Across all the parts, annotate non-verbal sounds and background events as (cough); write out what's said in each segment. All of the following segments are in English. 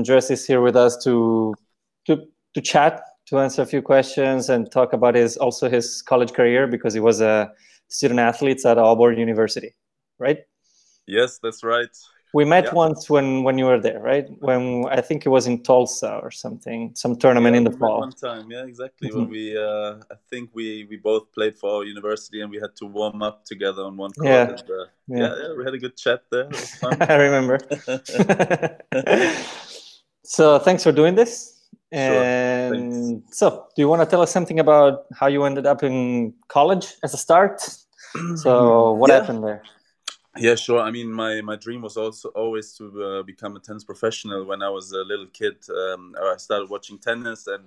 Andres is here with us to to to chat, to answer a few questions, and talk about his also his college career because he was a student athlete at Auburn University, right? Yes, that's right. We met yeah. once when when you were there, right? When I think it was in Tulsa or something, some tournament yeah, in the fall. One time, yeah, exactly. Mm -hmm. When we, uh, I think we we both played for our university, and we had to warm up together on one court. Yeah, and, uh, yeah. yeah, we had a good chat there. (laughs) I remember. (laughs) (laughs) so thanks for doing this. And sure. so, do you want to tell us something about how you ended up in college as a start? so, (clears throat) what happened there? Yeah, sure. I mean, my, my dream was also always to uh, become a tennis professional. When I was a little kid, um, I started watching tennis, and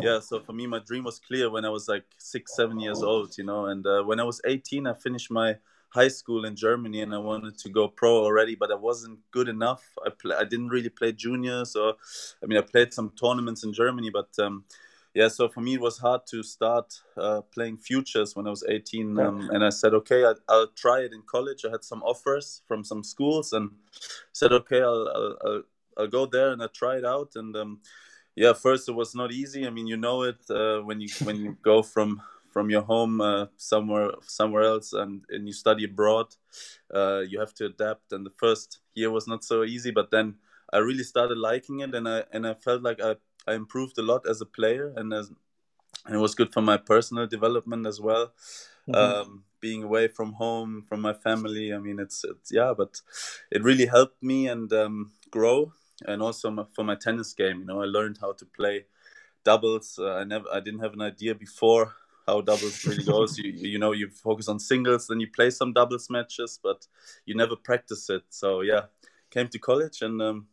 yeah, so for me, my dream was clear when I was like six, seven years old, you know. And uh, when I was 18, I finished my high school in Germany, and I wanted to go pro already, but I wasn't good enough. I play, I didn't really play juniors, or I mean, I played some tournaments in Germany, but um, yeah, so for me it was hard to start uh, playing futures when I was 18, um, and I said, okay, I, will try it in college. I had some offers from some schools, and said, okay, I'll I'll, I'll go there and I try it out. And um, yeah, first it was not easy. I mean, you know it uh, when you when you go from from your home uh, somewhere somewhere else and, and you study abroad, uh, you have to adapt. And the first year was not so easy, but then I really started liking it, and I and I felt like I I improved a lot as a player, and as and it was good for my personal development as well. Mm-hmm. Um, being away from home, from my family, I mean, it's, it's yeah, but it really helped me and um, grow, and also my, for my tennis game. You know, I learned how to play doubles. Uh, I never, I didn't have an idea before how doubles (laughs) really goes. you you know, you focus on singles, then you play some doubles matches, but you never practice it. So yeah, came to college and um,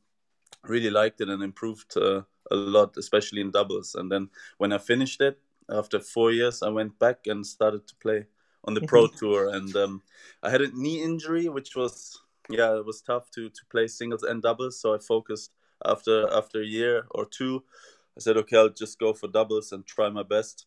really liked it and improved. Uh, a lot, especially in doubles. And then when I finished it after four years, I went back and started to play on the pro (laughs) tour. And um, I had a knee injury, which was yeah, it was tough to to play singles and doubles. So I focused after after a year or two. I said, okay, I'll just go for doubles and try my best.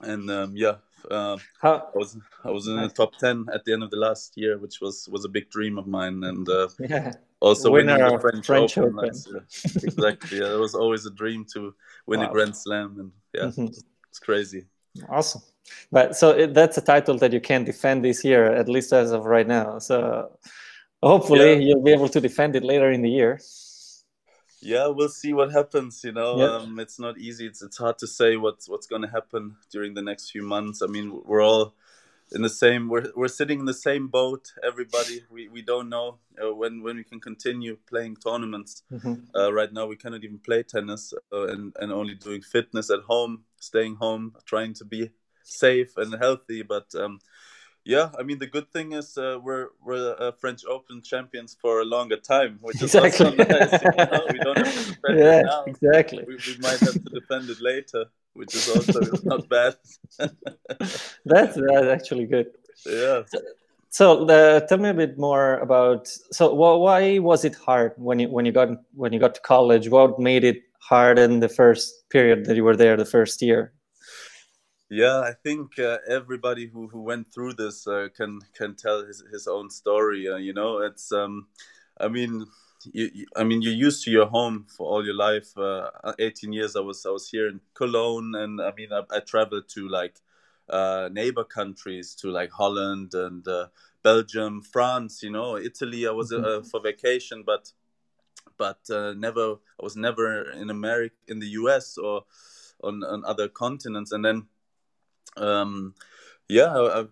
And um, yeah, uh, I was I was in the top ten at the end of the last year, which was was a big dream of mine. And uh, (laughs) yeah also winning the French, French Open. Open. Exactly. Yeah, it was always a dream to win wow. a Grand Slam, and yeah, mm-hmm. it's crazy. Awesome. But so it, that's a title that you can defend this year, at least as of right now. So hopefully yeah. you'll be able to defend it later in the year. Yeah, we'll see what happens. You know, yep. um, it's not easy. It's it's hard to say what's what's going to happen during the next few months. I mean, we're all in the same we're, we're sitting in the same boat everybody we, we don't know uh, when when we can continue playing tournaments mm-hmm. uh, right now we cannot even play tennis uh, and and only doing fitness at home staying home trying to be safe and healthy but um, yeah i mean the good thing is uh, we're we're uh, french open champions for a longer time which is exactly. also nice you know? we don't have to (laughs) defend yeah, it now exactly we, we might have to defend it later which is also not bad. (laughs) that's that's actually good. Yeah. So, so uh, tell me a bit more about. So why was it hard when you when you got when you got to college? What made it hard in the first period that you were there, the first year? Yeah, I think uh, everybody who, who went through this uh, can can tell his, his own story. Uh, you know, it's um, I mean, you, you, I mean, you're used to your home for all your life. Uh, 18 years, I was I was here in Cologne, and I mean, I, I traveled to like uh, neighbor countries, to like Holland and uh, Belgium, France. You know, Italy. I was uh, mm-hmm. for vacation, but but uh, never. I was never in America, in the U.S. or on, on other continents. And then, um, yeah, I,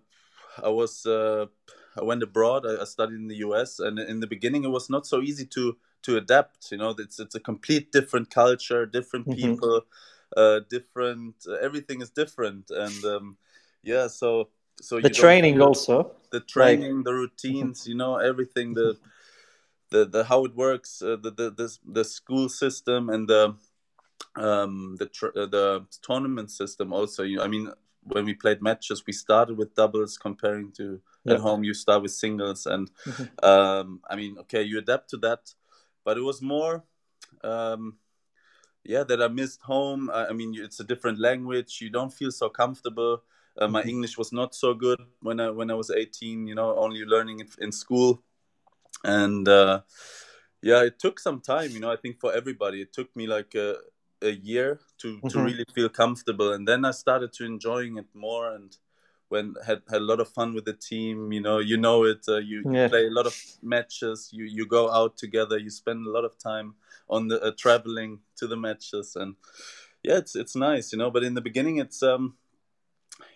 I was uh, I went abroad. I, I, studied in the U.S. and in the beginning it was not so easy to to adapt. You know, it's it's a complete different culture, different mm-hmm. people, uh, different. Uh, everything is different, and um, yeah. So so the training also the training, like... the routines. You know, everything. The the, the how it works, uh, the, the the the school system and the um the tr- uh, the tournament system also. You, I mean, when we played matches, we started with doubles comparing to yeah. at home. You start with singles, and mm-hmm. um, I mean, okay, you adapt to that, but it was more, um, yeah, that I missed home. I, I, mean, it's a different language. You don't feel so comfortable. Uh, my mm-hmm. English was not so good when I when I was 18. You know, only learning it in school, and uh, yeah, it took some time. You know, I think for everybody, it took me like a, a year to mm-hmm. to really feel comfortable, and then I started to enjoying it more and when had had a lot of fun with the team. You know, you know it. Uh, you, yeah. you, play a lot of matches. You you go out together. You spend a lot of time on the uh, traveling to the matches, and yeah, it's it's nice. You know, but in the beginning, it's um.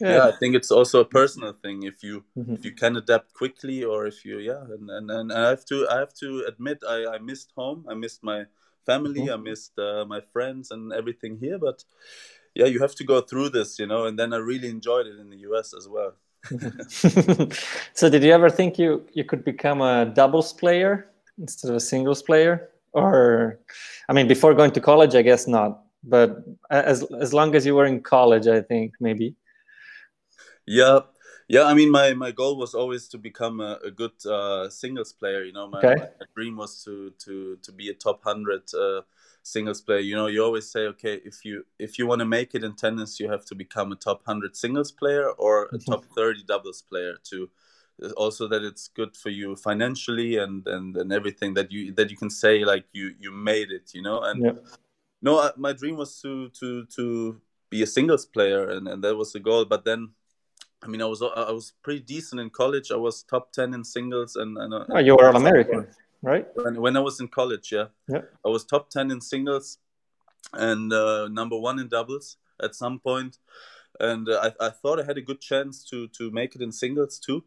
Yeah. yeah I think it's also a personal thing. If you mm-hmm. if you can adapt quickly, or if you yeah, and, and and I have to I have to admit I I missed home. I missed my family. Mm-hmm. I missed uh, my friends and everything here, but yeah, you have to go through this, you know. And then I really enjoyed it in the US as well. (laughs) so, did you ever think you you could become a doubles player instead of a singles player? Or, I mean, before going to college, I guess not. But as as long as you were in college, I think maybe. Yeah, yeah. I mean, my my goal was always to become a, a good uh, singles player. You know, my, okay. my, dream was to to to be a top hundred. Uh, singles player you know you always say okay if you if you want to make it in tennis you have to become a top 100 singles player or a mm-hmm. top 30 doubles player to also that it's good for you financially and and and everything that you that you can say like you you made it you know and no my dream was to to to be a singles player and and that was the goal but then I mean, I was I was pretty decent in college. I was top ten in singles, and, and oh, you were All-American right? When, when I was in college, yeah. yeah. I was top 10 in singles and uh, number one in doubles at some point. And uh, I, I thought I had a good chance to, to make it in singles too.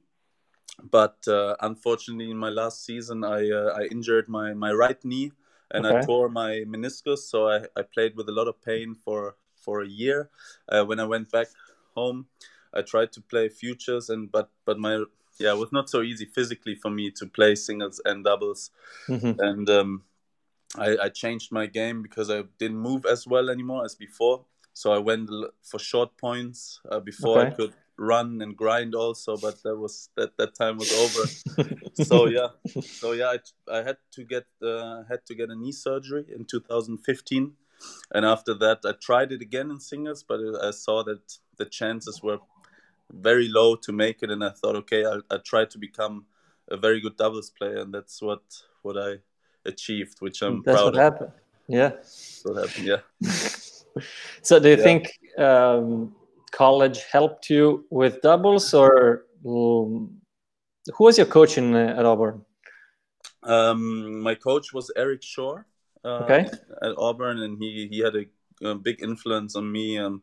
But uh, unfortunately, in my last season, I, uh, I injured my, my right knee and okay. I tore my meniscus. So I, I played with a lot of pain for, for a year. Uh, when I went back home, I tried to play futures, and but but my yeah, it was not so easy physically for me to play singles and doubles, mm-hmm. and um, I, I, changed my game because I didn't move as well anymore as before. So I went for short points uh, before okay. I could run and grind also, but that was that that time was over. (laughs) so yeah, so yeah, I, I had to get uh, had to get a knee surgery in 2015, and after that I tried it again in singles, but I saw that the chances were very low to make it, and I thought, okay, I'll, I'll try to become a very good doubles player, and that's what what I achieved, which I'm that's proud what of. happened. Yeah. That's what happened. Yeah. (laughs) so, do you yeah. think um, college helped you with doubles, or um, who was your coach in uh, at Auburn? Um, my coach was Eric Shore. Uh, okay. At Auburn, and he he had a, a big influence on me. Um,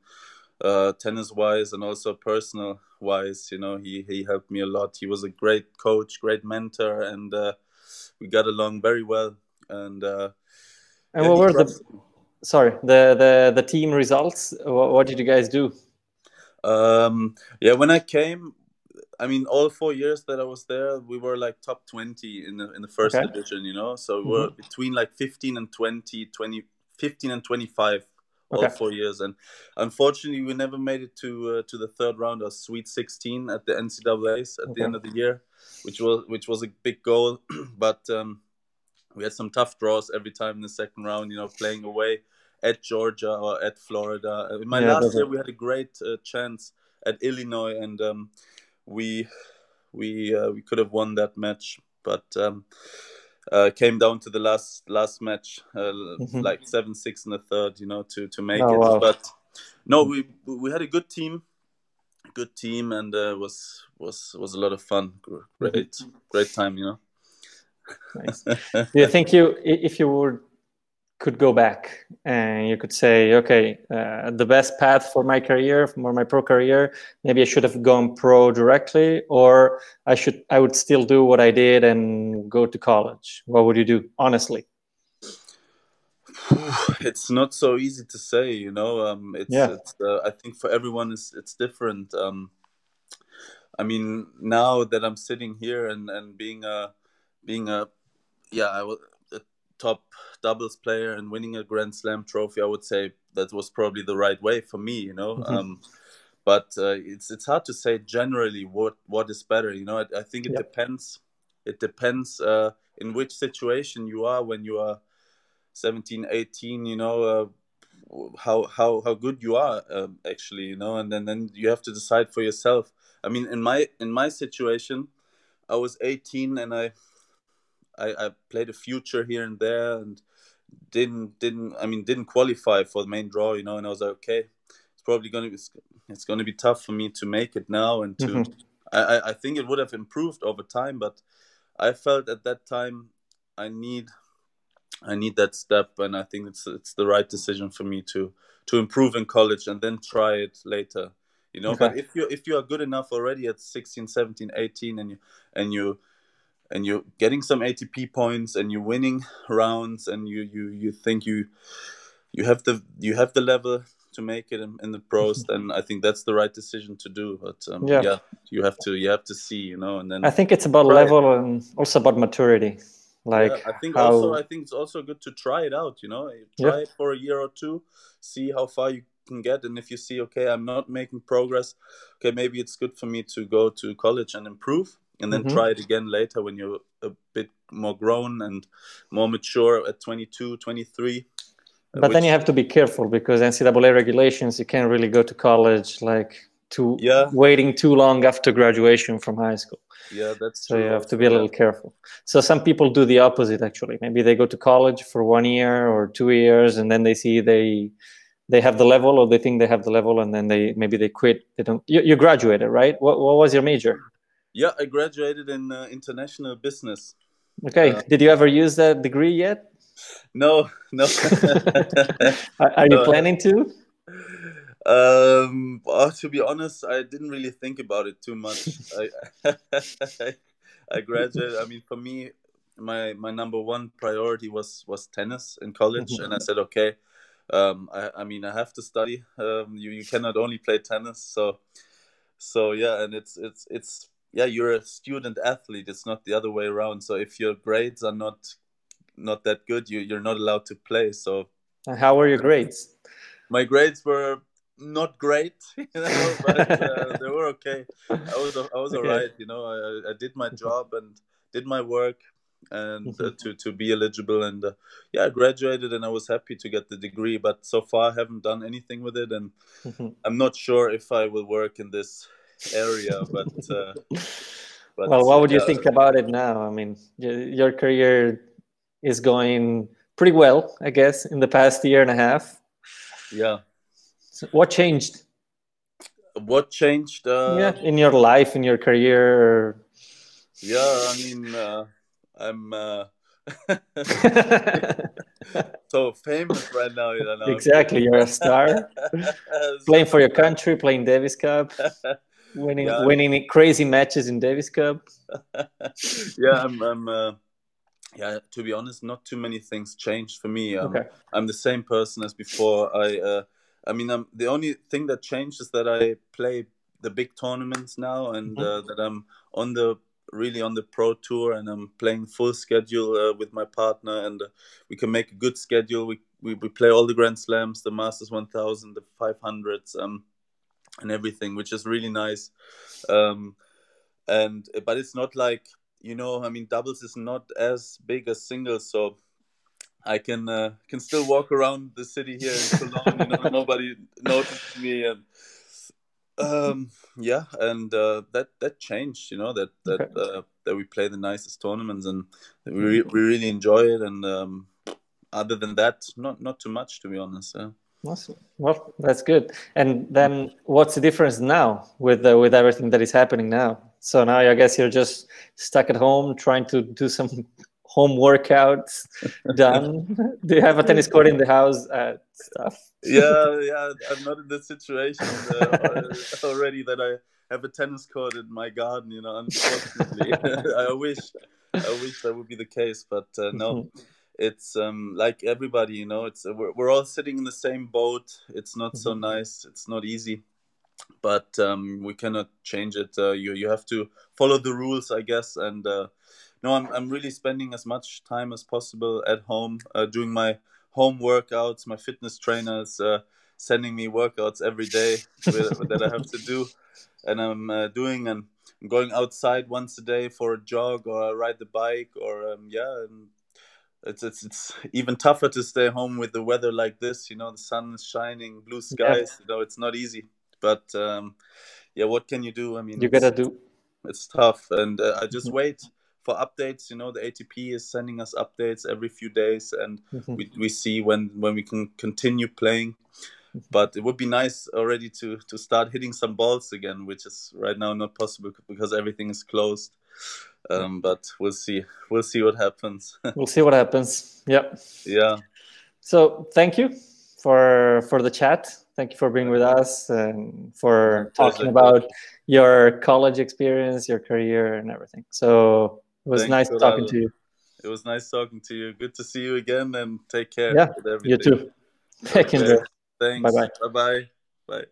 uh, tennis wise and also personal wise. You know, he he helped me a lot. He was a great coach, great mentor, and uh, we got along very well. And uh, and yeah, what were the sorry the the the team results? What, what did you guys do? Um, yeah, when I came, I mean, all four years that I was there, we were like top 20 in the in the first okay. division, you know. So we were mm-hmm. between like 15 and 20, 20, 15 and 25 all okay. four years. And unfortunately, we never made it to uh, to the third round of Sweet 16 at the NCAA's at okay. the end of the year, which was which was a big goal. (clears throat) but um, we had some tough draws every time in the second round. You know, playing away at Georgia or at Florida. In my yeah, last year, we had a great uh, chance at Illinois, and um, we we uh, we could have won that match, but. Um, uh, came down to the last last match, uh, mm-hmm. like seven six in the third, you know, to to make oh, it. Wow. But no, we we had a good team, good team, and uh, was was was a lot of fun. Great great time, you know. Nice. Do you think you if you were could go back and you could say, okay, uh, the best path for my career, for my pro career, maybe I should have gone pro directly, or I should, I would still do what I did and go to college. What would you do, honestly? (sighs) It's not so easy to say, you know. Um, it's, yeah. it's uh, I think for everyone, it's it's different. Um, I mean, now that I'm sitting here and and being a being a yeah, I was top doubles player and winning a Grand Slam trophy, I would say that was probably the right way for me, you know. Mm-hmm. Um, but uh, it's it's hard to say generally what what is better. You know, I, I think it yep. depends. It depends uh, in which situation you are when you are 17, 18. You know. Uh, how how how good you are um, actually you know and then then you have to decide for yourself i mean in my in my situation i was 18 and i I, I played a future here and there and didn't didn't I mean didn't qualify for the main draw, you know, and I was like, okay, it's probably gonna be it's gonna be tough for me to make it now and to mm-hmm. I, I think it would have improved over time, but I felt at that time I need I need that step and I think it's it's the right decision for me to to improve in college and then try it later you know okay. but if you if you are good enough already at 16 17 18 and you and you and you're getting some ATP points and you're winning rounds and you you you think you you have the you have the level to make it in, in the pros (laughs) then I think that's the right decision to do but um, yeah. yeah. you have to you have to see you know and then I think it's about level and also about maturity like yeah, I think how... also I think it's also good to try it out you know try yeah. it for a year or two see how far you can get and if you see okay i'm not making progress okay maybe it's good for me to go to college and improve and then mm-hmm. try it again later when you're a bit more grown and more mature at 22 23 uh, but which... then you have to be careful because ncaa regulations you can't really go to college like to yeah. waiting too long after graduation from high school. Yeah that's so you have to be a little careful. So some people do the opposite actually. Maybe they go to college for one year or two years and then they see they they have the level or they think they have the level and then they maybe they quit. They don't you, you graduated right? What, what was your major yeah i graduated in uh, international business. Okay uh, did you ever use that degree yet? No no. (laughs) Are, are, you uh, planning to? Um to be honest i didn't really think about it too much. (laughs) I i graduated i mean for me my my number one priority was was tennis in college and i said okay um, I, I mean, I have to study. Um, you you cannot only play tennis, so so yeah, and it's it's it's yeah, you're a student athlete. It's not the other way around. So if your grades are not not that good, you you're not allowed to play. So how were your grades? My grades were not great, (laughs) you know, but uh, they were okay. I was I was okay. alright, you know. I I did my job and did my work and uh, mm-hmm. to to be eligible and uh, yeah I graduated and I was happy to get the degree but so far I haven't done anything with it and mm-hmm. I'm not sure if I will work in this area but, uh, but well what would you think about it now I mean your career is going pretty well I guess in the past year and a half yeah so what changed what changed uh, yeah in your life in your career yeah I mean uh, I'm uh, (laughs) so famous right now. You know? Exactly, you're a star. (laughs) playing for your country, playing Davis Cup, (laughs) winning yeah. winning crazy matches in Davis Cup. (laughs) yeah, I'm. I'm uh, yeah, to be honest, not too many things changed for me. Um, okay. I'm the same person as before. I. Uh, I mean, I'm, the only thing that changed is that I play the big tournaments now, and mm-hmm. uh, that I'm on the really on the pro tour and I'm playing full schedule uh, with my partner and uh, we can make a good schedule. We, we, we play all the Grand Slams, the Masters 1000, the 500s, um, and everything, which is really nice. Um, and but it's not like you know, I mean, doubles is not as big as singles, so I can uh, can still walk around the city here in Cologne. you know, (laughs) nobody notices me and um, yeah, and uh, that that changed. You know that that okay. uh, that we play the nicest tournaments and we re- we really enjoy it. And um, other than that, not not too much to be honest. Yeah. Awesome. Well, that's good. And then, what's the difference now with uh, with everything that is happening now? So now, I guess you're just stuck at home trying to do some (laughs) home workouts (laughs) done? Do you have a tennis court in the house? Uh, stuff. yeah, (laughs) yeah. I'm not in the situation uh, already that I have a tennis court in my garden. You know, unfortunately, I wish, I wish that would be the case, but uh, no. Mm-hmm. It's um, like everybody, you know. It's we're, we're all sitting in the same boat. It's not so mm-hmm. nice. It's not easy but um, we cannot change it. Uh, you you have to follow the rules, I guess, and uh, no, I'm I'm really spending as much time as possible at home, uh, doing my home workouts. My fitness trainers uh, sending me workouts every day (laughs) that I have to do, and I'm uh, doing and going outside once a day for a jog or I ride the bike or um, yeah. And, it's, it's it's even tougher to stay home with the weather like this. You know, the sun is shining, blue skies. Yeah. You know, it's not easy. But um, yeah, what can you do? I mean, you gotta do. It's tough, and uh, I just wait for updates. You know, the ATP is sending us updates every few days, and mm-hmm. we, we see when when we can continue playing. Mm-hmm. But it would be nice already to to start hitting some balls again, which is right now not possible because everything is closed. Um, but we'll see. We'll see what happens. (laughs) we'll see what happens. Yeah. Yeah. So thank you for for the chat. Thank you for being with us and for talking about your college experience, your career, and everything. So it was nice talking to you. It was nice talking to you. Good to see you again, and take care. Yeah, you too. (laughs) Take care. Thanks. Bye bye. Bye bye. Bye.